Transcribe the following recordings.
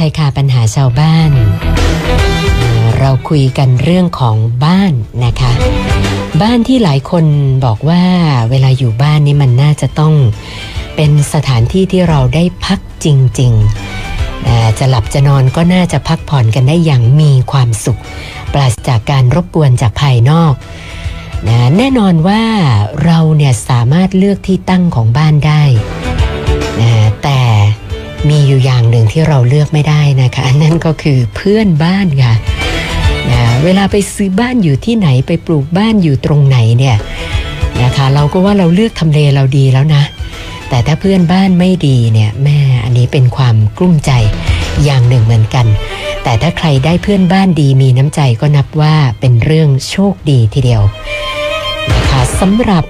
ชายคาปัญหาชาวบ้าน เราคุยกันเรื่องของบ้านนะคะ บ้านที่หลายคนบอกว่าเวลาอยู่บ้านนี่มันน่าจะต้องเป็นสถานที่ที่เราได้พักจริง ๆ จะหลับจะนอนก็น่าจะพักผ่อนกันได้อย่างมีความสุข ปราศจากการรบกวนจากภายนอกนะแน่นอนว่าเราเนี่ยสามารถเลือกที่ตั้งของบ้านได้ มีอยู่อย่างหนึ่งที่เราเลือกไม่ได้นะคะนั่นก็คือเพื่อนบ้านค่ะนะเวลาไปซื้อบ้านอยู่ที่ไหนไปปลูกบ้านอยู่ตรงไหนเนี่ยนะคะเราก็ว่าเราเลือกทำเลเราดีแล้วนะ แต่ถ้าเพื่อนบ้านไม่ดีเนี่ยแม่อันนี้เป็นความกลุ้มใจอย่างหนึ่งเหมือนกัน แต่ถ้าใครได้เพื่อนบ้านดีมีน้ำใจก็นับว่าเป็นเรื่องโชคดีทีเดียวนะคะสำหรับ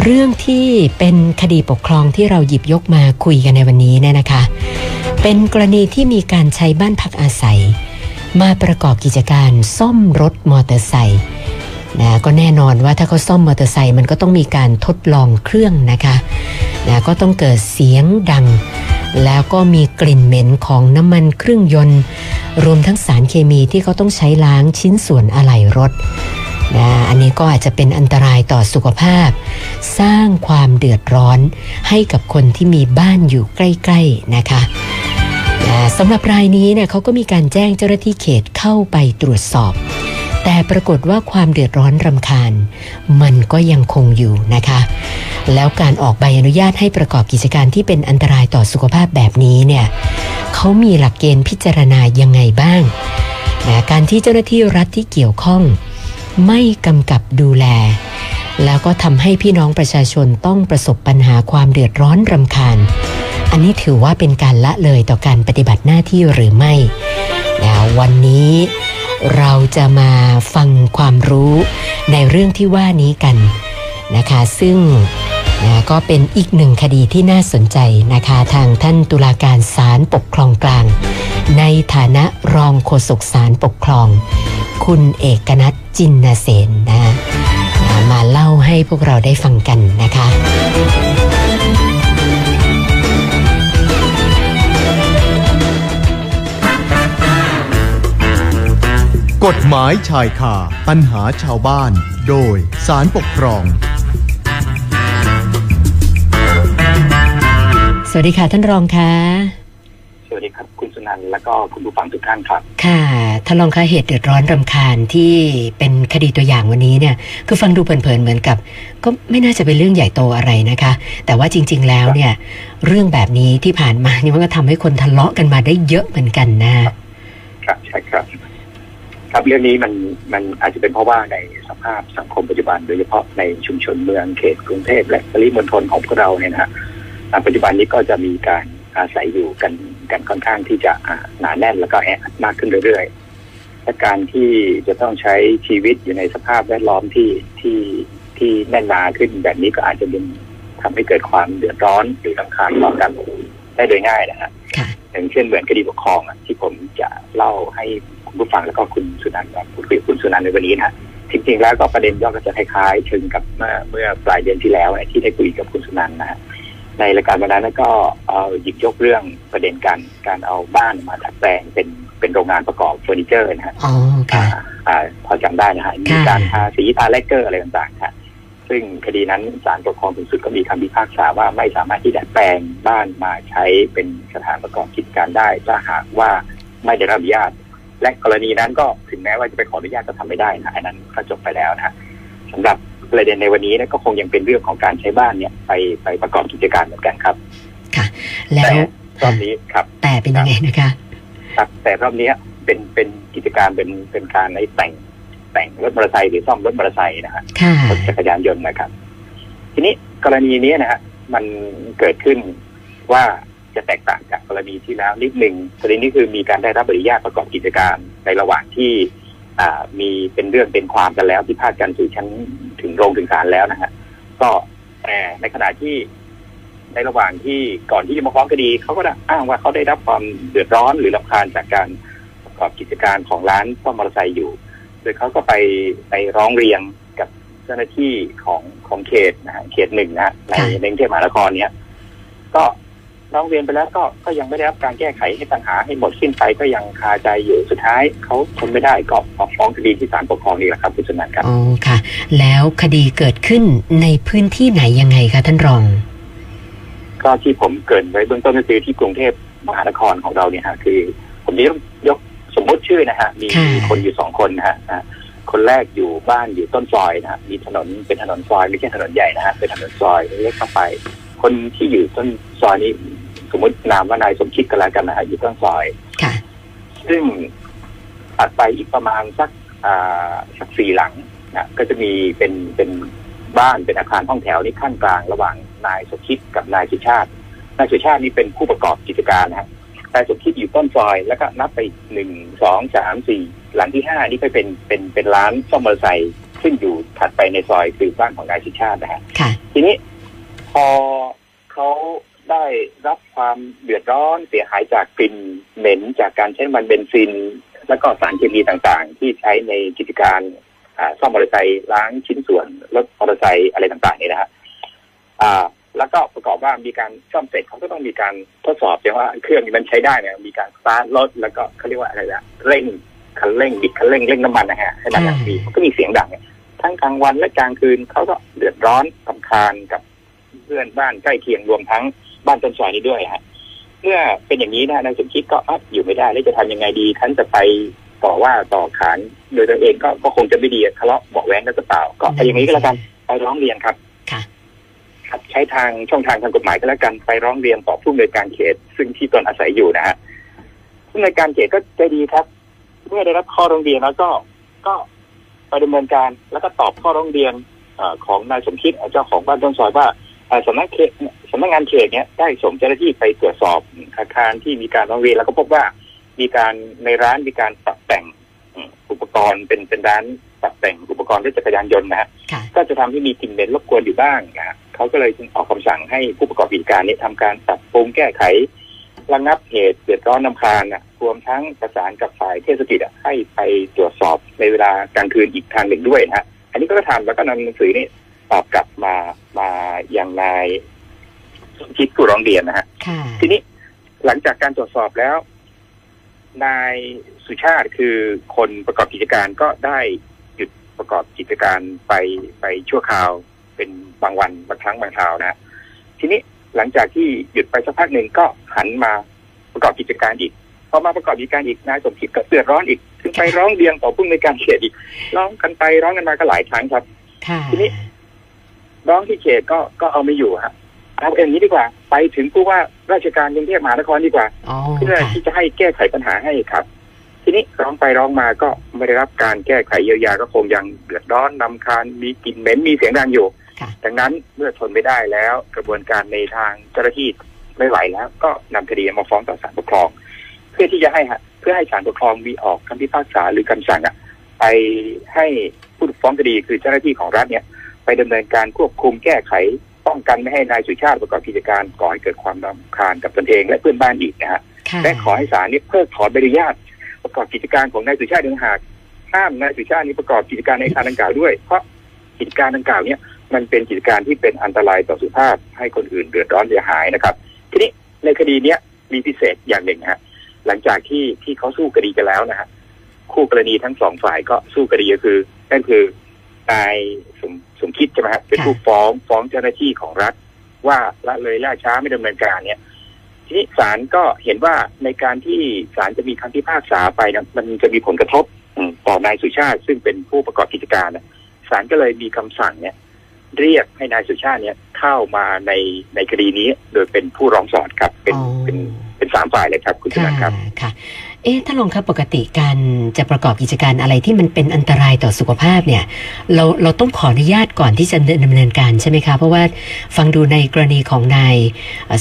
เรื่องที่เป็นคดีปกครองที่เราหยิบยกมาคุยกันในวันนี้เนี่ยนะคะ เป็นกรณีที่มีการใช้บ้านพักอาศัย มาประกอบกิจการซ่อมรถมอเตอร์ไซค์นะก็แน่นอนว่าถ้าเขาซ่อมมอเตอร์ไซค์มันก็ต้องมีการทดลองเครื่องนะคะนะก็ต้องเกิดเสียงดัง แล้วก็มีกลิ่นเหม็นของน้ำมันเครื่องยนต์ รวมทั้งสารเคมีที่เขาต้องใช้ล้างชิ้นส่วนอะไหล่รถ นะอันนี้ก็อาจจะเป็นอันตรายต่อสุขภาพ สร้างความเดือดร้อนให้กับคนที่มีบ้านอยู่ใกล้ ๆ นะคะสำหรับรายนี้เนี่ยเขาก็มีการแจ้งเจ้าหน้าที่เขตเข้าไปตรวจสอบ แต่ปรากฏว่าความเดือดร้อนรำคาญ มันก็ยังคงอยู่นะคะ แล้วการออกใบอนุญาตให้ประกอบกิจการที่เป็นอันตรายต่อสุขภาพแบบนี้เนี่ยเขามีหลักเกณฑ์พิจารณายังไงบ้างนะการที่เจ้าหน้าที่รัฐที่เกี่ยวข้อง ไม่กำกับดูแล แล้วก็ทำให้พี่น้องประชาชนต้องประสบปัญหาความเดือดร้อนรำคาญ อันนี้ถือว่าเป็นการละเลยต่อการปฏิบัติหน้าที่หรือไม่ แล้ววันนี้เราจะมาฟังความรู้ในเรื่องที่ว่านี้กันนะคะ ซึ่ง นะก็เป็นอีกหนึ่งคดีที่น่าสนใจนะคะทางท่านตุลาการศาลปกครองกลาง ในฐานะรองโฆษกศาลปกครอง คุณเอกนัทจินนาเสนนะมาเล่าให้พวกเราได้ฟังกันนะคะกฎหมายชายคาปัญหาชาวบ้าน โดยสารปกครอง สวัสดีค่ะท่านรองค่ะสวัสดีครับคุณสุนันท์และก็คุณผู้ฟังทุกท่านครับ ค่ะท่านรองคะเหตุเดือดร้อนรำคาญที่เป็นคดีตัวอย่างวันนี้เนี่ย คือฟังดูเผินๆเหมือนกับ ก็ไม่น่าจะเป็นเรื่องใหญ่โตอะไรนะคะ แต่ว่าจริง ๆ แล้วเนี่ย เรื่องแบบนี้ที่ผ่านมานี่มันก็ทำให้คนทะเลาะกันมาได้เยอะเหมือนกันนะครับใช่ครับครับเรื่องนี้มันมันอาจจะเป็นเพราะว่าในสภาพสังคมปัจจุบัน โดยเฉพาะในชุมชนเมืองเขตกรุงเทพและปริมณฑลของพวกเราเนี่ยนะฮะ อ่าปัจจุบันนี้ก็จะมีการอาศัยอยู่กันกันค่อนข้างที่จะอ่าหนาแน่นแล้วก็แออัดมากขึ้นเรื่อยๆและการที่จะต้องใช้ชีวิตอยู่ในสภาพแวดล้อมที่ที่ที่แน่นหนาขึ้นแบบนี้ก็อาจจะเป็นทำให้เกิดความเดือดร้อนหรือรำคาญต่อกันได้โดยง่ายนะฮะค่ะอย่างเช่นเหมือนคดีปกครองอะที่ผมจะเล่าให้คุณผู้ฟังแล้วก็คุณสุนันท์พูดคุยกับคุณสุนันท์ในวันนี้นะจริงๆแล้วก็ประเด็นย่อก็จะคล้ายๆถึงกับเมื่อเมื่อปลายเดือนที่แล้วเนี่ยที่ได้คุยกับคุณสุนันท์นะฮะ ในรายการวันนั้นก็เอาหยิบยกเรื่องประเด็นการการเอาบ้านมาดัดแปลงเป็นเป็นโรงงานประกอบเฟอร์นิเจอร์นะฮะอ๋อค่ะอ่าอ่าพอจำได้นะฮะมีการทาสีทาแลกเกอร์อะไรต่างๆค่ะซึ่งคดีนั้นศาลปกครองสูงสุดก็มีคำพิพากษาว่าไม่สามารถที่จะแปลงบ้านมาใช้เป็นสถานประกอบกิจการได้ ถ้าหากว่าไม่ได้รับอนุญาต และกรณีนั้นก็ถึงแม้ว่าจะไปขออนุญาตก็ทำไม่ได้นะอันนั้นก็จบไปแล้วนะฮะสำหรับ ประเด็นในวันนี้เนยก็คงยังเป็นเรื่องของการใช้บ้านเนี่ยไปไปประกอบกิจการเหมือนกันครับ ค่ะ แล้วแต่รอบนี้ครับ แต่เป็นยังไงนะคะครับแต่รอบนี้เป็นเป็นกิจการเป็นเป็นการในแต่งแต่งรถมอเตอร์ไซค์หรือซ่อมรถมอเตอร์ไซค์นะฮะค่ะรถจักรยานยนต์นะครับ ทีนี้กรณีนี้นะฮะมันเกิดขึ้นว่าจะแตกต่างจากกรณีที่แล้วนิดหนึ่งกรณีนี้คือมีการได้รับอนุญาตประกอบกิจการในระหว่างที่อ่ามีเป็นเรื่องเป็นความกันแล้วที่พาดกันสู่ชั้น ถึงโรงถึงศาลแล้วนะฮะก็แต่ในขณะที่ในระหว่างที่ก่อนที่จะมาฟ้องคดีเขาก็ได้อ้างว่าเขาได้รับความเดือดร้อนหรือรำคาญจากการประกอบกิจการของร้านซ่อมมอเตอร์ไซค์อยู่ โดยเขาก็ไปไปร้องเรียนกับเจ้าหน้าที่ของของเขตนะฮะเขตหนึ่งนะในในกรุงเทพมหานครเนี้ยก็ ร้องเรียนไปแล้วก็ก็ยังไม่ได้รับการแก้ไขให้ปัญหาให้หมดสิ้นไปก็ยังคาใจอยู่สุดท้ายเขาทนไม่ได้ก็ฟ้องคดีที่ศาลปกครองนี่แหละครับคุณสนันครับอ๋อค่ะ แล้วคดีเกิดขึ้นในพื้นที่ไหนยังไงคะท่านรอง ก็ที่ผมเกรินไว้เบื้องต้นก็คือที่กรุงเทพมหานครของเราเนี่ยฮะคือ ผมนี้ยกสมมติชื่อนะฮะมีค่ะมีคนอยู่สองคนนะฮะอ่าคนแรกอยู่บ้านอยู่ต้นซอยนะฮะมีถนนเป็นถนนซอยไม่ใช่ถนนใหญ่นะฮะเป็นถนนซอยเล็กเข้าไป คนที่อยู่ต้นซอยนี้ สมมตินามว่านายสมคิดกันแล้วกันนะฮะอยู่ต้นซอยค่ะซึ่งถัดไปอีกประมาณสักอ่าสักสี่หลังนะก็จะมีเป็นเป็นบ้านเป็นอาคารห้องแถวนี่ขั้นกลางระหว่างนายสมคิดกับนายสุชาติ นายสุชาตินี่เป็นผู้ประกอบกิจการนะฮะนายสมคิดอยู่ต้นซอย แล้วก็นับไปหนึ่งสองสามสี่หลังที่ห้านี่ก็เป็นเป็นเป็นร้านซ่อมมอเตอร์ไซค์ซึ่งอยู่ถัดไปในซอยคือบ้านของนายสุชาตินะฮะค่ะทีนี้พอเขา ได้รับความเดือดร้อนเสียหายจากกลิ่นเหม็นจากการใช้น้ำมันเบนซิน แล้วก็สารเคมีต่างๆ ที่ใช้ในกิจการซ่อมมอเตอร์ไซค์ล้างชิ้นส่วนรถมอเตอร์ไซค์อะไรต่างๆนี่นะฮะอ่าแล้วก็ประกอบว่ามีการซ่อมเสร็จเขาก็ต้องมีการทดสอบอย่างว่าเครื่องนี้มันใช้ได้เนี่ยมีการสตาร์ทรถแล้วก็เขาเรียกว่าอะไรนะเร่งคันเร่งบิดคันเร่งเร่งน้ำมันนะฮะให้มันดังดีก็มีเสียงดังทั้งกลางวันและกลางคืนเขาก็เดือดร้อนกำคาญกับเพื่อนบ้านใกล้เคียงรวมทั้ง บ้านต้นซอยนี้ด้วยฮะเมื่อเป็นอย่างนี้นะนายสมคิดก็อะอยู่ไม่ได้แล้วจะทำยังไงดีท่านจะไปต่อว่าต่อขานโดยตัวเองก็ก็คงจะไม่ดีทะเลาะเบาะแว้งกันหรือเปล่า ก็เอาอย่างนี้ก็แล้วกันไปร้องเรียนครับค่ะครับใช้ทางช่องทางทางกฎหมายก็แล้วกันไปร้องเรียนต่อผู้อำนวยการเขต ซึ่งที่ตนอาศัยอยู่นะฮะผู้อำนวยการเขตก็ใจดีครับ เมื่อได้รับข้อร้องเรียนแล้วก็ก็ไปดำเนินการแล้วก็ตอบข้อร้องเรียนเอ่อของนายสมคิดเจ้าของบ้านต้นซอยว่าเอ่อ สำนักเขตสำนักงานเขตเนี่ยได้ส่งเจ้าหน้าที่ไปตรวจสอบอาคารที่มีการร้องเรียนแล้วก็พบว่ามีการในร้านมีการปรับแต่งอืมอุปกรณ์เป็นเป็นร้านปรับแต่งอุปกรณ์รถจักรยานยนต์นะฮะค่ะก็จะทำให้มีกลิ่นเหม็นรบกวนอยู่บ้างนะฮะเขาก็เลยจึงออกคำสั่งให้ผู้ประกอบกิจการนี้ทำการปรับปรุงแก้ไขระงับเหตุเดือดร้อนนำคาญนะรวมทั้งประสานกับฝ่ายเทศกิจอะให้ไปตรวจสอบในเวลากลางคืนอีกทางหนึ่งด้วยนะฮะอันนี้ก็ทำแล้วก็นำหนังสือนี้ ตอบกลับมามายังนายสมคิดผู้ร้องเรียนนะฮะค่ะทีนี้หลังจากการตรวจสอบแล้ว นายสุชาติคือคนประกอบกิจการก็ได้หยุดประกอบกิจการไปไปชั่วคราวเป็นบางวันบางครั้งบางคราวนะ ทีนี้หลังจากที่หยุดไปสักพักหนึ่งก็หันมาประกอบกิจการอีกพอมาประกอบกิจการอีกนายสมคิดก็เดือดร้อนอีกถึงไปร้องเรียนต่อผู้ในวยการเขตอีกร้องกันไปร้องกันมาก็หลายครั้งครับค่ะทีนี้ ร้องที่เขตก็ก็เอาไม่อยู่ฮะเอาอย่างนี้ดีกว่า ไปถึงผู้ว่าราชการกรุงเทพมหานครดีกว่าอ๋อเพื่อค่ะที่จะให้แก้ไขปัญหาให้ครับ ทีนี้ร้องไปร้องมาก็ไม่ได้รับการแก้ไขเยียวยาก็คงยังเดือดร้อนนำคาญมีกลิ่นเหม็นมีเสียงดังอยู่ค่ะดังนั้นเมื่อทนไม่ได้แล้ว กระบวนการในทางเจ้าหน้าที่ไม่ไหวแล้ว ก็นำคดีมาฟ้องต่อศาลปกครอง เพื่อที่จะให้ฮะเพื่อให้ศาลปกครองมีออกคำพิพากษาหรือคำสั่งอะไปให้ผู้ถูกฟ้องคดีคือเจ้าหน้าที่ของรัฐเนี่ย ไปดำเนินการควบคุมแก้ไข ป้องกันไม่ให้นายสุชาติประกอบกิจการก่อให้เกิดความรำคาญกับตนเองและเพื่อนบ้านอีกนะฮะค่ะและขอให้ศาลนี้เพิกถอนใบอนุญาต ประกอบกิจการของนายสุชาติดังหากห้ามนายสุชาตินี้ประกอบกิจการในอาคารดังกล่าวด้วย เพราะกิจการดังกล่าวเนี่ยมันเป็นกิจการที่เป็นอันตรายต่อสุขภาพให้คนอื่นเดือดร้อนเสียหายนะครับ ทีนี้ในคดีเนี้ยมีพิเศษอย่างหนึ่งนะฮะหลังจากที่ที่เขาสู้คดีกันแล้วนะฮะคู่กรณีทั้งสองฝ่ายก็สู้คดีก็คือนั่นคือ นายสมสมคิดใช่ไหมฮะเป็นผู้ฟ้องฟ้องเจ้าหน้าที่ของรัฐ ว่าละเลยล่าช้าไม่ดำเนินการเนี่ยทีนี้ศาลก็เห็นว่าในการที่ศาลจะมีคำพิพากษาไปนะมันจะมีผลกระทบอืมต่อนายสุชาติ ซึ่งเป็นผู้ประกอบกิจการนะศาลก็เลยมีคำสั่งเนี่ย เรียกให้นายสุชาติเนี่ยเข้ามาในในคดีนี้โดยเป็นผู้ร้องสอดครับ เป็นอ๋อเป็นเป็นสามฝ่ายเลยครับ คุณชค่ะนะครับค่ะ เอ๊ะถ้าลงครับปกติการจะประกอบกิจการอะไรที่มันเป็นอันตรายต่อสุขภาพเนี่ย เราเราต้องขออนุญาตก่อนที่จะดำเนินการใช่ไหมคะ เพราะว่าฟังดูในกรณีของนาย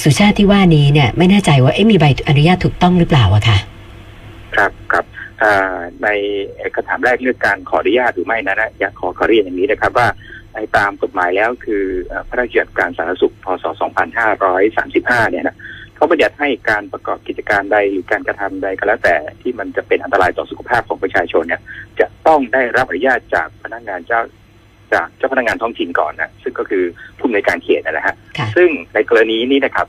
สุชาติที่ว่านี้เนี่ยไม่แน่ใจว่าเอ๊ะมีใบอนุญาตถูกต้องหรือเปล่าอะค่ะครับครับในคำถามแรกเรื่องการขออนุญาตหรือไม่นั้นนะอยากขอขอเรียนอย่างนี้นะครับว่าในตามกฎหมายแล้วคือเอ่อพระราชบัญญัติการสาธารณสุขพศ 2535 เนี่ยนะ เขาบัญญัติให้การประกอบกิจการใดหรือการกระทำใดก็แล้วแต่ที่มันจะเป็นอันตรายต่อสุขภาพของประชาชนเนี่ย จะต้องได้รับอนุญาตจากพนักงานเจ้าจากเจ้าพนักงานท้องถิ่นก่อนนะซึ่งก็คือผู้อำนวยการเขตนะฮะค่ะซึ่งในกรณีนี้นะครับ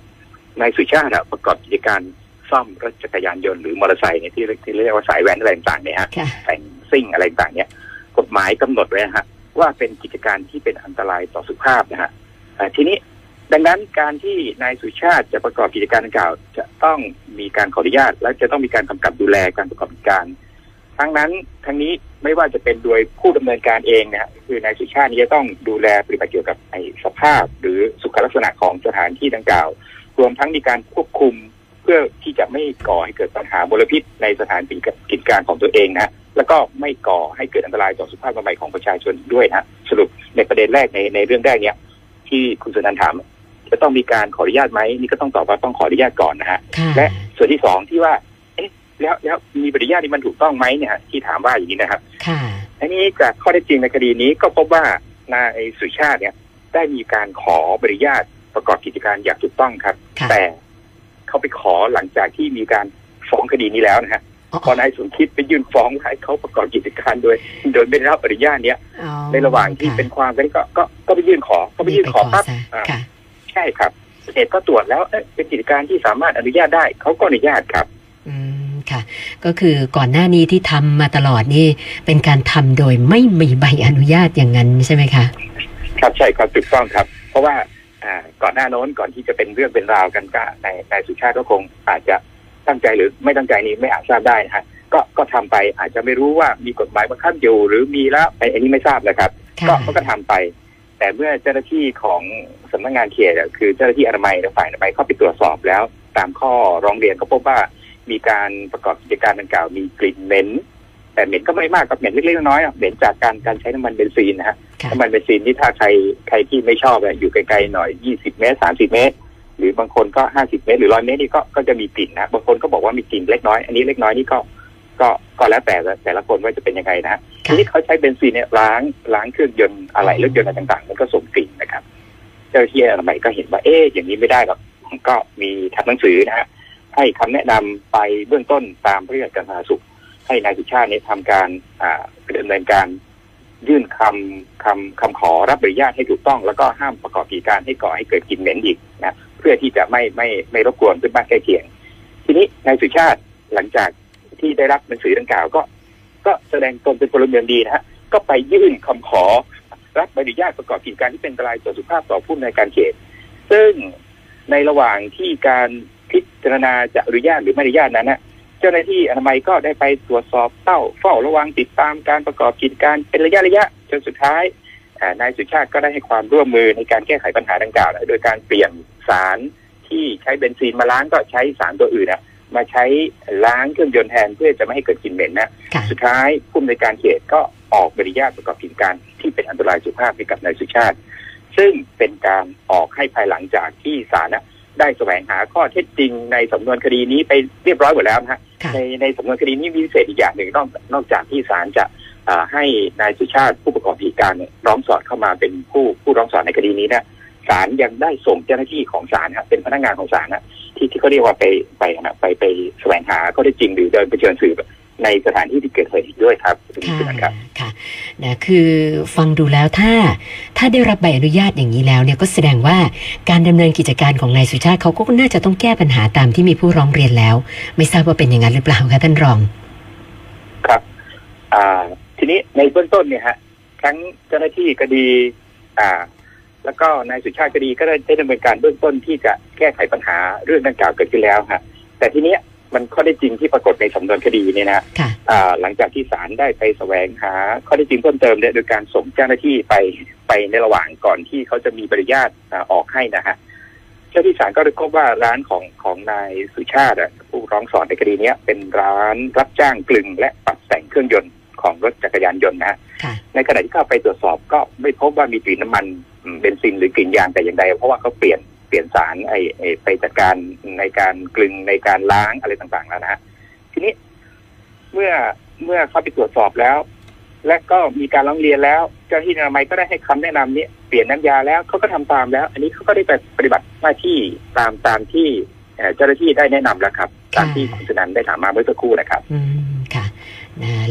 นายสุชาติอะประกอบกิจการซ่อมรถจักรยานยนต์หรือมอเตอร์ไซค์เนี่ยที่ที่เรียกว่าสายแว้นอะไรต่างๆเนี่ยฮะค่ะแต่งซิ่งอะไรต่างๆเนี่ยกฎหมายกำหนดไว้นะฮะว่าเป็นกิจการที่เป็นอันตรายต่อสุขภาพนะฮะเอ่อทีนี้ ดังนั้นการที่นายสุชาติจะประกอบกิจการดังกล่าว จะต้องมีการขออนุญาต และจะต้องมีการกำกับดูแลการประกอบกิจการ ทั้งนั้นทั้งนี้ไม่ว่าจะเป็นโดยผู้ดำเนินการเองนะคือนายสุชาตินี้จะต้องดูแลปฏิบัติเกี่ยวกับไอสภาพ หรือสุขลักษณะของสถานที่ดังกล่าว รวมทั้งมีการควบคุมเพื่อที่จะไม่ก่อให้เกิดปัญหามลพิษในสถานกิจการของตัวเองนะแล้วก็ไม่ก่อให้เกิดอันตรายต่อสุขภาพใหม่ของประชาชนด้วยนะฮะสรุปในประเด็นแรกในในเรื่องแรกเนี้ยที่คุณสุนันท์ถาม จะต้องมีการขออนุญาตไหมนี่ก็ต้องตอบว่าต้องขออนุญาตก่อนนะฮะค่ะและส่วนที่สองที่ว่าเอ๊ะแล้วแล้วมีใบอนุญาตนี่มันถูกต้องไหมเนี่ยฮะที่ถามว่าอย่างนี้นะครับค่ะอันนี้จากข้อเท็จจริงในคดีนี้ก็พบว่านายสุชาติเนี่ยได้มีการขอใบอนุญาตประกอบกิจการอย่างถูกต้องครับค่ะแต่เขาไปขอหลังจากที่มีการฟ้องคดีนี้แล้วนะฮะอ๋อพอนายสมคิดไปยื่นฟ้องให้เขาประกอบกิจการโดย โดยไม่ได้รับอนุญาตเนี้ยอ๋อในระหว่างที่ค่ะเป็นความกันก็ก็ก็ไปยื่นขอก็ไปยื่นขอปั๊บซะอ่าค่ะ ใช่ครับเอกก็ตรวจแล้วเอ๊ะเป็นกิจการที่สามารถอนุญาตได้เขาก็อนุญาตครับ อืมค่ะ ก็คือก่อนหน้านี้ที่ทำมาตลอดนี่ เป็นการทำโดยไม่มีใบอนุญาตอย่างนั้นใช่ไหมคะครับใช่ครับถูกต้องครับ เพราะว่าอ่าก่อนหน้าโน้นก่อนที่จะเป็นเรื่องเป็นราวกันก็ในนายสุชาติก็คงอาจจะตั้งใจหรือไม่ตั้งใจนี้ไม่อาจทราบได้นะฮะก็ก็ทำไปอาจจะไม่รู้ว่ามีกฎหมายบังคับอยู่ หรือมีแล้วไอ้อันนี้ไม่ทราบนะครับค่ะก็เขาก็ทำไป แต่เมื่อเจ้าหน้าที่ของสำนักงานเขตอะคือเจ้าหน้าที่อนามัยและฝ่ายอนามัยเข้าไปตรวจสอบแล้ว ตามข้อร้องเรียนก็พบว่ามีการประกอบกิจการดังกล่าวมีกลิ่นเหม็นแต่เหม็นก็ไม่มากครับเหม็นเล็กๆน้อยๆอะเหม็นจากการการใช้น้ำมันเบนซินนะฮะค่ะน้ำมันเบนซินที่ถ้าใครใครที่ไม่ชอบอะอยู่ไกลๆหน่อย 20 เมตร 30 เมตร หรือบางคนก็ 50 เมตร หรือ 100 เมตรนี่ก็ก็จะมีกลิ่นนะบางคนก็บอกว่ามีกลิ่นเล็กน้อยอันนี้เล็กน้อยนี่ก็ ก็ก็แล้วแต่ละแต่ละคนว่าจะเป็นยังไงนะฮะทีค่ะนี้เขาใช้เบนซินเนี่ยล้างล้างเครื่องยนต์อะไรรถยนต์อะไรต่างๆ มันก็ส่งกลิ่นนะครับ เจ้าหน้าที่อนามัยก็เห็นว่าเอ๊ะอย่างนี้ไม่ได้หรอกก็มีทำหนังสือนะฮะให้คำแนะนำไปเบื้องต้นตามพระราชการสาธารณสุข ให้นายสุชาติเนี่ยทำการอ่าดำเนินการยื่นคำคำคำขอรับอนุญาตให้ถูกต้อง แล้วก็ห้ามประกอบกิจการให้ก่อให้เกิดกลิ่นเหม็นอีกนะเพื่อที่จะไม่ไม่ไม่รบกวนเพื่อนบ้านใกล้เคียง ทีนี้นายสุชาติหลังจาก ที่ได้รับหนังสือดังกล่าวก็ ก็แสดงตนเป็นพลเมืองดีนะฮะก็ไปยื่นคำขอรับใบอนุญาตประกอบกิจการที่เป็นอันตรายต่อสุขภาพต่อผู้ในการเขต ซึ่งในระหว่างที่การพิจารณาจะอนุญาตหรือไม่อนุญาตนั้นนะเจ้าหน้าที่อนามัยก็ได้ไปตรวจสอบเต้าเฝ้าระวังติดตามการประกอบกิจการเป็นระยะระยะจนสุดท้ายนายสุชาติก็ได้ให้ความร่วมมือในการแก้ไขปัญหาดังกล่าว โดยการเปลี่ยนสารที่ใช้เบนซินมาล้างก็ใช้สารตัวอื่นนะ มาใช้ล้างเครื่องยนต์แทนเพื่อจะไม่ให้เกิดกลิ่นเหม็นนะค่ะสุดท้ายผู้อำนวยการเขตก็ออกใบอนุญาตประกอบกิจการที่เป็นอันตรายสุขภาพให้กับนายสุชาติ ซึ่งเป็นการออกให้ภายหลังจากที่ศาลนะได้แสวงหาข้อเท็จจริงในสำนวนคดีนี้ไปเรียบร้อยหมดแล้วนะฮะค่ะในในสำนวนคดีนี้มีพิเศษอีกอย่างหนึ่งนอกนอกจากที่ศาลจะอ่าให้นายสุชาติผู้ประกอบกิจการเนี่ยร้องสอดเข้ามาเป็นผู้ผู้ร้องสอดในคดีนี้นะ ศาลยังได้ส่งเจ้าหน้าที่ของศาลฮะเป็นพนักงานของศาลนะที่ที่เขาเรียกว่าไปไปนะไปไปแสวงหาข้อเท็จจริงหรือเดินไปเชิญสืบในสถานที่ที่เกิดเหตุอีกด้วยครับคุณค่ะสุนันท์ครับค่ะนะคือฟังดูแล้วถ้าถ้าได้รับใบอนุญาตอย่างนี้แล้วเนี่ยก็แสดงว่าการดำเนินกิจการของนายสุชาติเขาก็น่าจะต้องแก้ปัญหาตามที่มีผู้ร้องเรียนแล้ว ไม่ทราบว่าเป็นอย่างนั้นหรือเปล่าคะท่านรอง ครับอ่าทีนี้ในเบื้องต้นเนี่ยฮะทั้งเจ้าหน้าที่ก็ดีอ่า แล้วก็นายสุชาติก็ดีก็ได้ได้ดำเนินการเบื้องต้นที่จะแก้ไขปัญหาเรื่องดังกล่าวเกิดขึ้นแล้วฮะแต่ทีเนี้ยมันข้อได้จริงที่ปรากฏในสำนวนคดีเนี่ยนะค่ะอ่าหลังจากที่ศาลได้ไปแสวงหา ข้อได้จริงเพิ่มเติมเนี่ยโดยการส่งเจ้าหน้าที่ไปไปในระหว่างก่อนที่เขาจะมีบริญาตอ่าออกให้นะฮะเจ้าที่ศาลก็ได้พบว่าร้านของของนายสุชาติอะผู้ร้องสอนในคดีเนี้ยเป็นร้านรับจ้างกลึงและปรับแต่งเครื่องยนต์ของรถจักรยานยนต์นะฮะค่ะในขณะที่เข้าไปตรวจสอบก็ไม่พบว่ามีกลิ่นน้ำมันอืม เบนซินหรือกลิ่นยางแต่อย่างใด เพราะว่าเขาเปลี่ยนเปลี่ยนสารไอ้ไปจัดการในการกลึงในการล้างอะไรต่างๆแล้วนะฮะทีนี้เมื่อเมื่อเข้าไปตรวจสอบแล้ว และก็มีการร้องเรียนแล้ว เจ้าที่อนามัยก็ได้ให้คำแนะนำนี้เปลี่ยนน้ำยาแล้วเขาก็ทำตามแล้ว อันนี้เขาก็ได้ไปปฏิบัติหน้าที่ตามตามที่เจ้าหน้าที่ได้แนะนำแล้วครับ ตามที่คุณสนันได้ถามมาเมื่อสักครู่นะครับ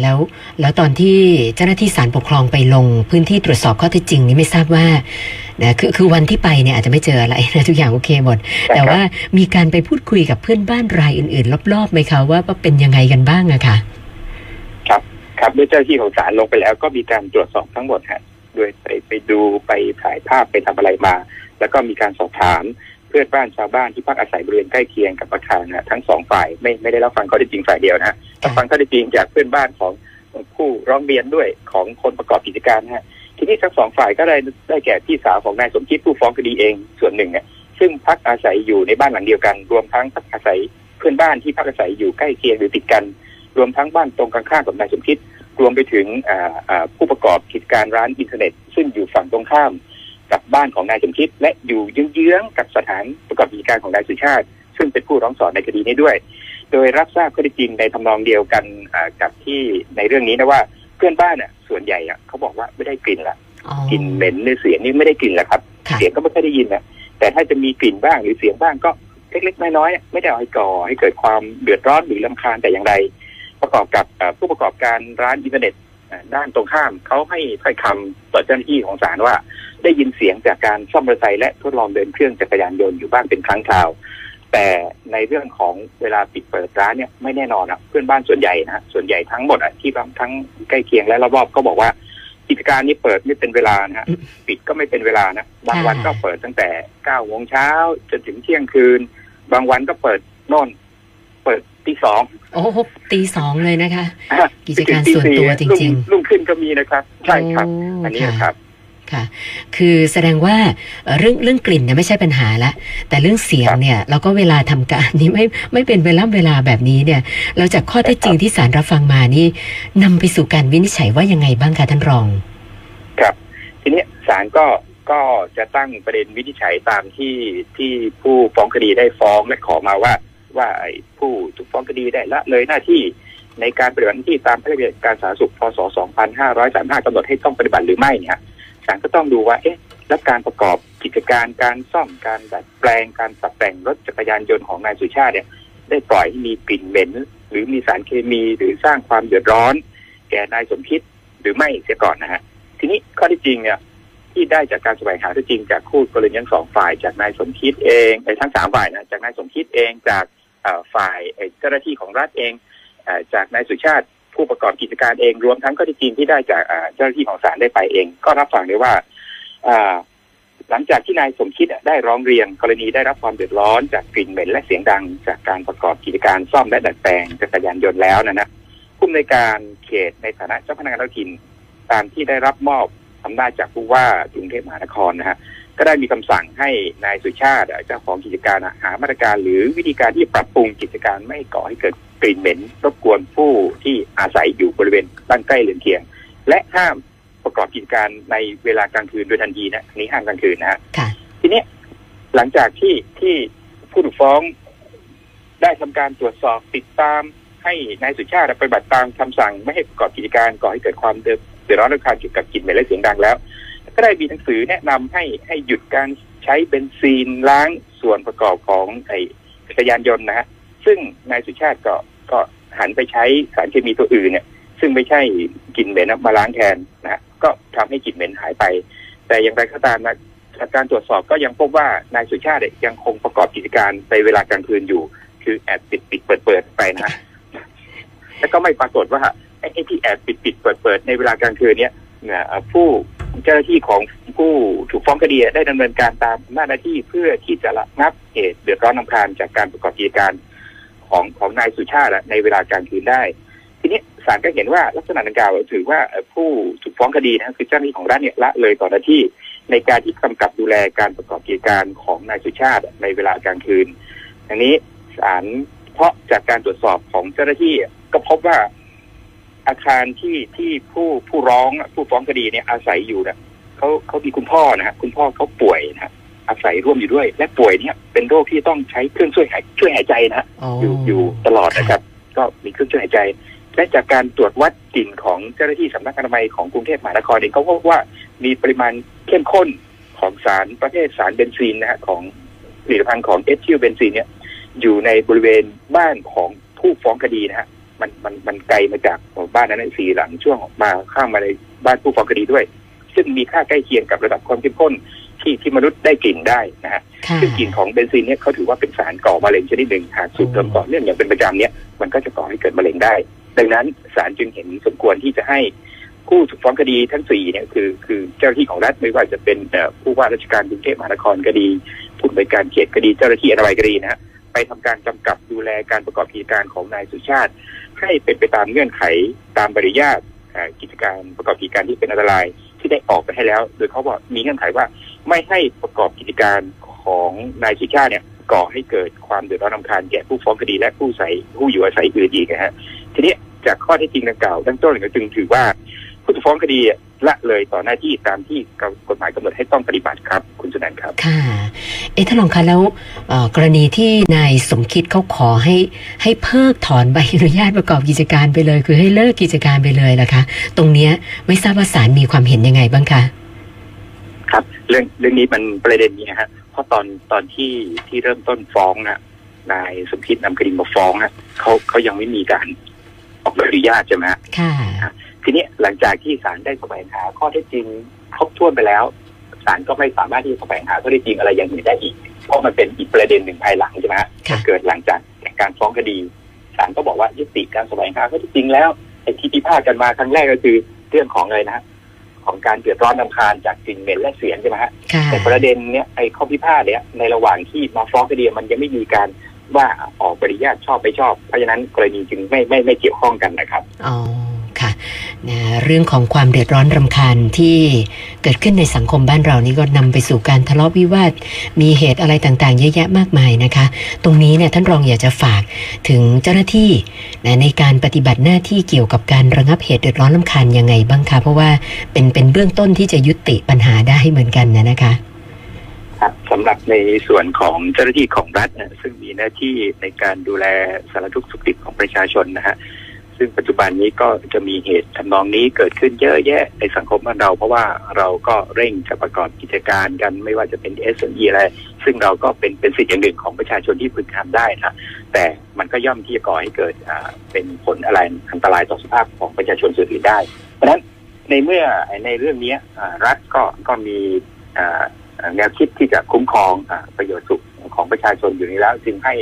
แล้วแล้วตอนที่เจ้าหน้าที่ศาลปกครองไปลงพื้นที่ตรวจสอบข้อเท็จจริงนี้ไม่ทราบว่านะคือคือวันที่ไปเนี่ยอาจจะไม่เจออะไรนะทุกอย่างโอเคหมด แต่ว่ามีการไปพูดคุยกับเพื่อนบ้านรายอื่น ๆ รอบๆไหมคะว่าว่าเป็นยังไงกันบ้างอะค่ะครับครับด้วยเจ้าหน้าที่ของศาลลงไปแล้ว ก็มีการตรวจสอบทั้งหมดฮะโดยไปไปดูไปถ่ายภาพไปทำอะไรมา แล้วก็มีการสอบถาม เพื่อนบ้านชาวบ้านที่พักอาศัยบริเวณใกล้เคียงกับอาคารนะทั้งสองฝ่ายไม่ไม่ได้รับฟังข้อเท็จจริงฝ่ายเดียวนะรับฟังข้อเท็จจริงจากเพื่อนบ้านของผู้ร้องเรียนด้วยของคนประกอบกิจการนะฮะทีนี้ทั้งสองฝ่ายก็ได้ได้แก่พี่สาวของนายสมคิดผู้ฟ้องคดีเองส่วนหนึ่งเนี่ยซึ่งพักอาศัยอยู่ในบ้านหลังเดียวกัน รวมทั้งพักอาศัยเพื่อนบ้านที่พักอาศัยอยู่ใกล้เคียงหรือติดกัน รวมทั้งบ้านตรงกันข้ามกับนายสมคิดรวมไปถึงผู้ประกอบกิจการร้านอินเทอร์เน็ต ซึ่งอยู่ฝั่งตรงข้าม กับบ้านของนายสมคิด และอยู่เยื้องๆกับสถานประกอบกิจการของนายสุชาติ ซึ่งเป็นผู้ร้องสอนในคดีนี้ด้วย โดยรับทราบข้อเท็จจริงในทำนองเดียวกันอ่ากับที่ในเรื่องนี้นะว่าเพื่อนบ้านน่ะ ส่วนใหญ่อะเขาบอกว่าไม่ได้กลิ่นละอ๋อกลิ่นเหม็นหรือเสียงนี่ไม่ได้กลิ่นละครับค่ะเสียงก็ไม่ค่อยได้ยินนะแต่ถ้าจะมีกลิ่นบ้างหรือเสียงบ้างก็เล็กๆน้อยๆไม่ได้เอาให้ก่อให้เกิดความเดือดร้อนหรือลำคาญแต่อย่างใดประกอบกับเอ่อผู้ประกอบการร้านอินเทอร์เน็ตเอ่อ ด้านตรงข้ามเขาให้ถ้อยคำต่อเจ้าหน้าที่ของศาลว่า ได้ยินเสียงจากการซ่อมมอเตอร์ไซค์และทดลองเดินเครื่องจักรยานยนต์อยู่บ้างเป็นครั้งคราว แต่ในเรื่องของเวลาปิดเปิดร้านเนี่ยไม่แน่นอนอะเพื่อนบ้านส่วนใหญ่นะส่วนใหญ่ทั้งหมดอะที่ทั้งใกล้เคียงและรอบๆก็บอกว่ากิจการนี้เปิดไม่เป็นเวลานะฮะปิดก็ไม่เป็นเวลานะบางวันก็เปิดตั้งแต่เก้าโมงเช้าจนถึงเที่ยงคืน บางวันก็เปิดโน่น ตีสองโอ้โหตีสองเลยนะคะ กิจการส่วนตัวจริงๆๆรุ่งขึ้นก็มีนะครับ ใช่ครับโอันนี้ค่ะนะครับค่ะ คือแสดงว่าเอ่อเรื่องเรื่องกลิ่นเนี่ยไม่ใช่ปัญหาละแต่เรื่องเสียงครับเนี่ยเราก็เวลาทำการนี่ไม่ไม่เป็นเวลาเวลาแบบนี้เนี่ย เราจากข้อเท็จจริงที่ศาลรับฟังมานี่นำไปสู่การวินิจฉัยว่ายังไงบ้างคะท่านรอง ครับ ทีนี้ศาลก็ก็จะตั้งประเด็นวินิจฉัยตามที่ที่ผู้ฟ้องคดีได้ฟ้องและขอมาว่า ว่าผู้ถูกฟ้องคดีได้ละเลยหน้าที่ในการปฏิบัติหน้าที่ตามพระราชบัญญัติการสาธารณสุขพศ 2535กำหนดให้ต้องปฏิบัติหรือไม่เนี่ยศาลก็ต้องดูว่าเอ๊ะแล้วการประกอบกิจการการซ่อมการดัดแปลงการปรับแต่งรถจักรยานยนต์ของนายสุชาติเนี่ย ได้ปล่อยให้มีกลิ่นเหม็น หรือมีสารเคมีหรือสร้างความเดือดร้อน แก่นายสมคิดหรือไม่เสียก่อนนะฮะทีนี้ข้อที่จริงเนี่ยที่ได้จากการสวงหาท็จจริงจากคู่กรณีทั้งสองฝ่ายจากนายสมคิดเองไอ้ทั้งสามฝ่ายนะจากนายสมคิดเองจาก ฝ่ายเจ้าหน้าที่ของรัฐเองจากนายสุชาติผู้ประกอบกิจการเองรวมทั้งข้อท็จจริงที่ได้จากเจ้าหน้าที่ของศาลได้ไปเอง ก็รับฟังได้ว่าอ่าหลังจากที่นายสมคิดได้ร้องเรียนกรณีได้รับความเดือดร้อนจากกลิ่นเหม็นและเสียงดัง จากการประกอบกิจการซ่อมและดัดแปลงจักรยานยนต์แล้วนะนะผู้อำนวยการเขตในฐานะเจ้าพนักงานท้องถิ่นตามที่ได้รับมอบอำนาจจากผู้ว่ากรุงเทพมหานครนะฮะ ก็ได้มีคำสั่งให้นายสุชาติเจ้าของกิจการหามาตรการหรือวิธีการที่ปรับปรุงกิจการไม่ก่อให้เกิดกลิ่นเหม็นรบกวนผู้ที่อาศัยอยู่บริเวณบ้านใกล้เรือนเคียง และห้ามประกอบกิจการในเวลากลางคืนโดยทันทีนะอันนี้ห้ามกลางคืนนะฮะค่ะทีนี้หลังจากที่ที่ผู้ถูกฟ้องได้ทำการตรวจสอบติดตามให้นายสุชาติปฏิบัติตามคำสั่งไม่ให้ประกอบกิจการก่อให้เกิดความเดือดเดือดร้อนรำคาญเกี่ยวกับกลิ่นเหม็นและเสียงดังแล้ว ก็ได้มีหนังสือแนะนำให้ให้หยุดการใช้เบนซีนล้างส่วนประกอบของไอ้จักรยานยนต์นะฮะซึ่งนายสุชาติก็ก็หันไปใช้สารเคมีตัวอื่นเนี่ย ซึ่งไม่ใช่กลิ่นเหม็นมาล้างแทนนะฮะก็ทำให้กลิ่นเหม็นหายไป แต่อย่างไรก็ตามนะจากการตรวจสอบก็ยังพบว่านายสุชาติยังคงประกอบกิจการในเวลากลางคืนอยู่ คือแอบปิดปิดเปิดเปิดไปนะฮะแล้วก็ไม่ปรากฏว่าไอ้ที่แอบปิดปิดเปิดเปิดในเวลากลางคืนเนี่ยผู้ เจ้าหน้าที่ของผู้ถูกฟ้องคดีได้ดำเนินการตามหน้าที่เพื่อที่จะระงับเหตุเดือดร้อนนำคาญจากการประกอบกิจการของของนายสุชาติในเวลากลางคืนได้ ทีนี้ศาลก็เห็นว่าลักษณะดังกล่าวถือว่าผู้ถูกฟ้องคดีนะคือเจ้าหน้าที่ของรัฐเนี่ยละเลยต่อหน้าที่ในการที่กำกับดูแลการประกอบกิจการของนายสุชาติในเวลากลางคืนอันนี้ศาลเพราะจากการตรวจสอบของเจ้าหน้าที่ก็พบว่า อาคารที่ที่ผู้ผู้ร้องผู้ฟ้องคดีเนี่ยอาศัยอยู่เนี่ยเขาเขามีคุณพ่อนะฮะคุณพ่อเขาป่วยนะฮะอาศัยร่วมอยู่ด้วย และป่วยเนี่ยเป็นโรคที่ต้องใช้เครื่องช่วยหายช่วยหายใจนะฮะอ๋ออยู่อยู่ตลอดนะครับ ก็มีเครื่องช่วยหายใจ และจากการตรวจวัดกลิ่นของเจ้าหน้าที่สำนักอนามัยของกรุงเทพมหานครเองเขาพบว่ามีปริมาณเข้มข้นของสารประเภทสารเบนซีนนะฮะของผลิตภัณฑ์ของเอทิลเบนซีนเนี่ยอยู่ในบริเวณบ้านของผู้ฟ้องคดีนะฮะ มันมันมันไกลมาจากบ้านนั้นสี่หลังช่วงออกมาข้ามมาในบ้านผู้ฟ้องคดีด้วย ซึ่งมีค่าใกล้เคียงกับระดับความเข้มข้นที่ที่มนุษย์ได้กลิ่นได้นะฮะค่ะซึ่งกลิ่นของเบนซินเนี่ยเขาถือว่าเป็นสารก่อมะเร็งชนิดหนึ่งหากสูดดมต่อเนื่องอย่างเป็นประจำเนี่ยมันก็จะก่อให้เกิดมะเร็งได้ ดังนั้นศาลจึงเห็นสมควรที่จะให้ผู้ถูกฟ้องคดีทั้งสี่เนี่ยคือคือเจ้าหน้าที่ของรัฐไม่ว่าจะเป็นเอ่อผู้ว่าราชการกรุงเทพมหานครก็ดีผู้บริการเขตก็ดีเจ้าหน้าที่อนามัยก็ดีนะฮะ ไปทำการกำกับดูแลการประกอบกิจการของนายสุชาติ ให้เป็นไปตามเงื่อนไขตามบริญาตกิจการประกอบกิจการที่เป็นอันตรายที่ได้ออกไปให้แล้ว โดยเขาบอกมีเงื่อนไขว่าไม่ให้ประกอบกิจการของนายสุชาติเนี่ยก่อให้เกิดความเดือดร้อนรำคาญแก่ผู้ฟ้องคดีและผู้ใส่ผู้อยู่อาศัยอื่นอีกนะฮะทีนี้จากข้อเท็จจริงดังกล่าวดังต้นก็จึงถือว่า ผู้ถูกฟ้องคดีละเลยต่อหน้าที่ตามที่กฎหมายกำหนดให้ต้องปฏิบัติครับ คุณสุนันท์ครับ ค่ะ เอ๊ะท่านรองคะแล้วเอ่อกรณีที่นายสมคิดเขาขอให้ให้เพิกถอนใบอนุญาตประกอบกิจการไปเลย คือให้เลิกกิจการไปเลยล่ะคะ ตรงเนี้ยไม่ทราบว่าศาลมีความเห็นยังไงบ้างคะครับ เรื่องเรื่องนี้มันประเด็นนี้ฮะเพราะตอนตอนที่ที่เริ่มต้นฟ้องนะนายสมคิดนำคดีมาฟ้องนะเขาเขายังไม่มีการออกใบอนุญาตใช่ไหมฮะค่ะที นี้หลังจากที่ศาลได้แสวงหาข้อเท็จจริงครบถ้วนไปแล้วศาลก็ไม่สามารถที่จะแสวงหาข้อเท็จจริงอะไรอย่างอื่นได้อีก เพราะมันเป็นอีกประเด็นหนึ่งภายหลังใช่ไหมฮะค่ะเกิดหลังจากการฟ้องคดีศาลก็บอกว่ายุติการแสวงหาข้อเท็จจริงแล้วไอ้ที่พิพาทกันมาครั้งแรกก็คือเรื่องของอะไรนะฮะของการเดือดร้อนนำคาญจากกลิ่นเหม็นและเสียงใช่ไหมฮะค่ะแต่ประเด็นเนี้ยไอ้ข้อพิพาทเนี้ยในระหว่างที่มาฟ้องคดีมันยังไม่มีการว่าออกบริญาตชอบไม่ชอบ เพราะฉะนั้นกรณีจึงไม่ไม่ไม่เกี่ยวข้องกันนะครับ อ๋อค่ะ นะเรื่องของความเดือดร้อนรำคาญที่เกิดขึ้นในสังคมบ้านเรานี่ก็นำไปสู่การทะเลาะวิวาท มีเหตุอะไรต่างๆ เยอะแยะมากมายนะคะ ตรงนี้เนี่ยท่านรองอยากจะฝากถึงเจ้าหน้าที่นะในการปฏิบัติหน้าที่เกี่ยวกับการระงับเหตุเดือดร้อนรำคาญยังไงบ้างคะเพราะว่าเป็นเป็นเบื้องต้นที่จะยุติปัญหาได้เหมือนกันนะนะคะครับสำหรับในส่วนของเจ้าหน้าที่ของรัฐ ซึ่งมีหน้าที่ในการดูแลสารทุกข์สุขดิบของประชาชนนะฮะ ซึ่งปัจจุบันนี้ก็จะมีเหตุทำนองนี้เกิดขึ้นเยอะแยะในสังคมบ้านเรา เพราะว่าเราก็เร่งจะประกอบกิจการกันไม่ว่าจะเป็น s อ e อะไร ซึ่งเราก็เป็นเป็นสิทธิ์อย่างหนึ่งของประชาชนที่พึงทำได้นะแต่มันก็ย่อมที่จะก่อให้เกิดเป็นผลอะไรอันตรายต่อสุขภาพของประชาชนส่วนอื่นได้ เพราะฉะนั้นในเมื่อในเรื่องนี้รัฐก็ก็มีแนวคิดที่จะคุ้มครองอประโยชน์สุขของประชาชนอยู่นี้แล้ว จึงให้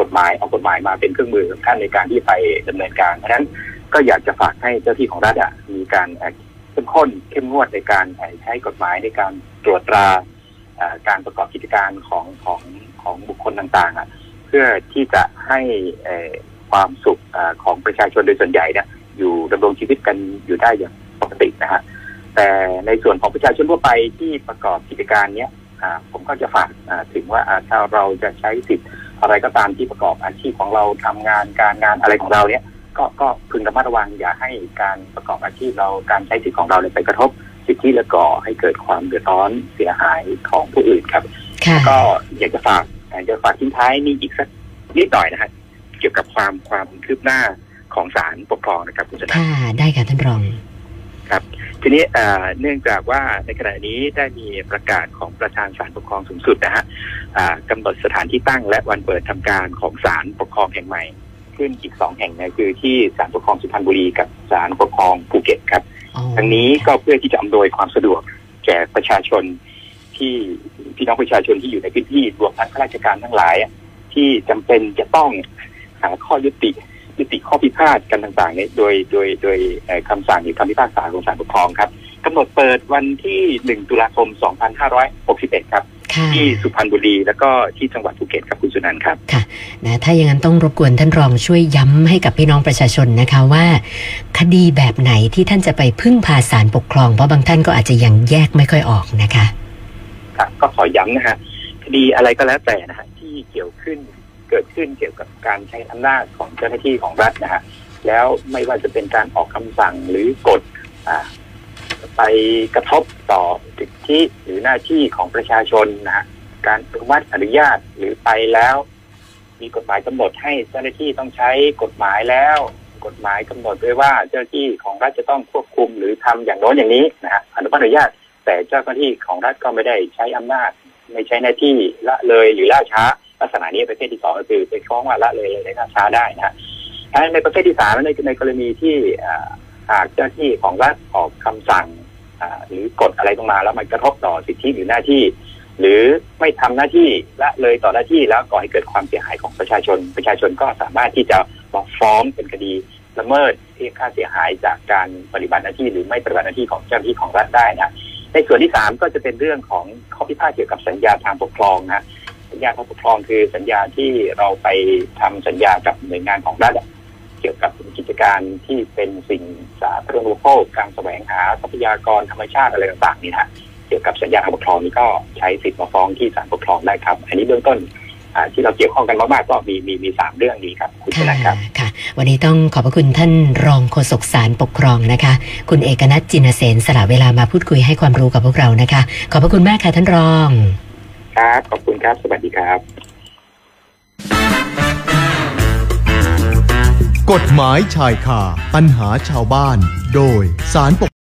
กฎหมายเอากฎหมายมาเป็นเครื่องมือสำคัญในการที่ไปดำเนินการเพราะฉะนั้นก็อยากจะฝากให้เจ้าที่ของรัฐอะมีการเอ่อเข้มข้นเข้มงวดในการใช้กฎหมายในการตรวจตราการประกอบกิจการของของของบุคคลต่างๆอะเพื่อที่จะให้ความสุขอของประชาชนโดยส่วนใหญ่เนี่ยอยู่ดำรงชีวิตกันอยู่ได้อย่างปกตินะฮะแต่ในส่วนของประชาชนทั่วไปที่ประกอบกิจการเนี้ยผมก็จะฝากถึงว่าอ่าถ้าเราจะใช้สิทธิ์ อะไรก็ตามที่ประกอบอาชีพของเราทำงานการงานอะไรของเราเนี้ยก็ก็พึงระมัดระวังอย่าให้การประกอบอาชีพเราการใช้สิทธิ์ของเราเนี่ยไปกระทบสิทธิและก่อให้เกิดความเดือดร้อนเสียหายของผู้อื่นครับค่ะก็อยากจะฝากอยากจะฝากทิ้งท้ายนี่อีกสักนิดหน่อยนะฮะเกี่ยวกับความความคืบหน้าของศาลปกครองนะครับคุณชนะค่ะได้ค่ะท่านรองทีนี้เอ่อเนื่องจากว่าในขณะนี้ได้มีประกาศของประธานศาลปกครองสูงสุดนะฮะอ่ากำหนดสถานที่ตั้งและวันเปิดทำการของศาลปกครองแห่งใหม่ ขึ้นอีกสองแห่งนะคือที่ศาลปกครองสุพรรณบุรีกับศาลปกครองภูเก็ตครับอ๋อทั้งนี้ก็เพื่อที่จะอำนวยความสะดวกแก่ประชาชนที่พี่น้องประชาชนที่อยู่ในพื้นที่รวมทั้งข้าราชการทั้งหลายอะที่จำเป็นจะต้องหาข้อยุติ ยุติข้อพิพาทกันต่างๆเนี่ยโดยโดยโดยเอ่อคำสั่งหรือคำพิพากษาของศาลปกครองครับกำหนดเปิดวันที่ 1 ตุลาคม 2561 ครับค่ะที่สุพรรณบุรีแล้วก็ที่จังหวัดภูเก็ตครับคุณสุนันท์ครับนะถ้าอย่างนั้นต้องรบกวนท่านรองช่วยย้ำให้กับพี่น้องประชาชนนะคะว่า คดีแบบไหนที่ท่านจะไปพึ่งพาศาลปกครอง เพราะบางท่านก็อาจจะยังแยกไม่ค่อยออกนะคะครับก็ขอย้ำนะฮะคดีอะไรก็แล้วแต่นะฮะที่เกี่ยวขึ้น เกิดขึ้นเกี่ยวกับการใช้อำนาจของเจ้าหน้าที่ของรัฐนะฮะแล้วไม่ว่าจะเป็นการออกคำสั่งหรือกฎอไปกระทบต่อสิทธิหรือหน้าที่ของประชาชนนะฮะการอนุมัติอนุญาตหรือไปแล้ว มีกฎหมายกำหนดให้เจ้าหน้าที่ต้องใช้กฎหมายแล้ว กฎหมายกำหนดไว้ว่าเจ้าหน้าที่ของรัฐจะต้องควบคุมหรือทำอย่างโน้นอย่างนี้นะฮะอนุมัติอนุญาตแต่เจ้าหน้าที่ของรัฐก็ไม่ได้ใช้อำนาจ ไม่ใช้หน้าที่ละเลยหรือล่าช้า ลักษณะนี้ประเภทที่สองก็คือไปฟ้องว่าละเลยเลยล่าช้าได้นะฮะในประเภทที่สามในในกรณีที่หากเจ้าหน้าที่ของรัฐออกคำสั่งหรือกฎอะไรลงมาแล้วมันกระทบต่อสิทธิหรือหน้าที่ หรือไม่ทำหน้าที่ละเลยต่อหน้าที่แล้วก่อให้เกิดความเสียหายของประชาชน ประชาชนก็สามารถที่จะมาฟ้องเป็นคดีละเมิดเรียกค่าเสียหายจากการปฏิบัติหน้าที่หรือไม่ปฏิบัติหน้าที่ของเจ้าหน้าที่ของรัฐได้นะในส่วนที่สามก็จะเป็นเรื่องของข้อพิพาทเกี่ยวกับสัญญาทางปกครองนะ สัญญาทางปกครองคือสัญญาที่เราไปทำสัญญากับหน่วยงานของรัฐเกี่ยวกับกิจการที่เป็นสิ่งสาธารณูปโภคการแสวงหาทรัพยากรธรรมชาติอะไรต่างๆนี่นะเกี่ยวกับสัญญาทางปกครองนี้ก็ใช้สิทธิ์มาฟ้องที่ศาลปกครองได้ครับ อันนี้เบื้องต้นที่เราเกี่ยวข้องกันมากๆก็มีมีมีสามเรื่องนี้ครับคุณชนะครับค่ะ วันนี้ต้องขอบพระคุณท่านรองโฆษกสารปกครองนะคะ คุณเอกนัทจินเสนสละเวลามาพูดคุยให้ความรู้กับพวกเรานะคะ ขอบพระคุณมากค่ะท่านรอง ครับ ขอบคุณครับ สวัสดีครับ กฎหมายชายคาปัญหาชาวบ้าน โดยสารปก